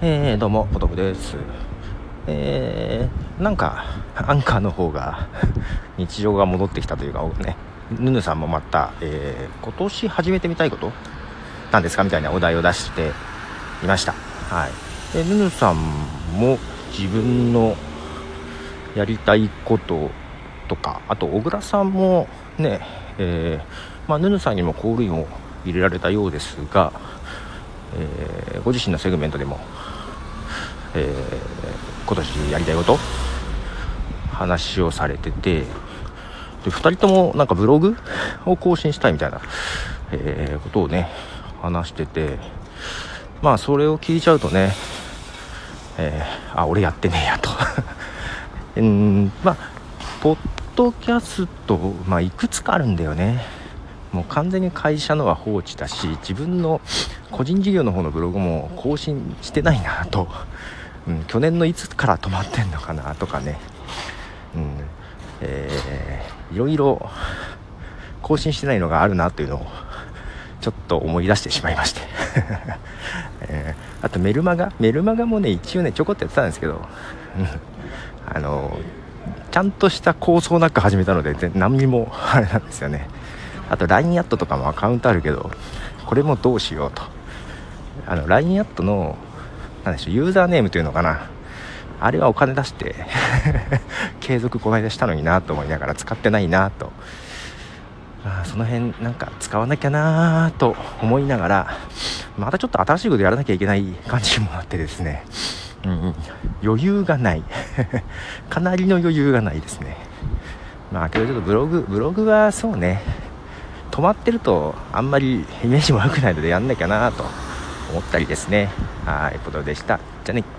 えー、どうも、ポトフです。えー、なんか、アンカーの方が 日常が戻ってきたというか、ね、ヌヌさんもまた、えー、今年始めてみたいことなんですかみたいなお題を出していました。はい。で、ヌヌさんも自分のやりたいこととか、あと、小倉さんもね、えー、まあ、ヌヌさんにもコールインを入れられたようですが、えー、ご自身のセグメントでもえー、今年やりたいこと話をされててで2人ともなんかブログを更新したいみたいな、えー、ことをね話しててまあそれを聞いちゃうとね、えー、あ俺やってねえやと。うんまあポッドキャスト、まあ、いくつかあるんだよね。もう完全に会社のは放置だし自分の個人事業の方のブログも更新してないなと。うん、去年のいつから止まってんのかなとかね、うんえー、いろいろ更新してないのがあるなというのをちょっと思い出してしまいまして。えー、あとメルマガ？メルマガもね一応ねちょこっとやってたんですけど、うん、あのちゃんとした構想なく始めたので何にもあれなんですよね。あと LINE アットとかもアカウントあるけどこれもどうしようと。あの LINE アットの何でしょうユーザーネームというのかな。あれはお金出して 継続この間したのになと思いながら使ってないなと。あその辺なんか使わなきゃなと思いながらまたちょっと新しいことやらなきゃいけない感じもあってですね、うん、余裕がない。かなりの余裕がないですね。まあけどちょっとブログブログはそうね。止まってるとあんまりイメージも良くないのでやんなきゃなと思ったりですね。はいポトでした。じゃあね。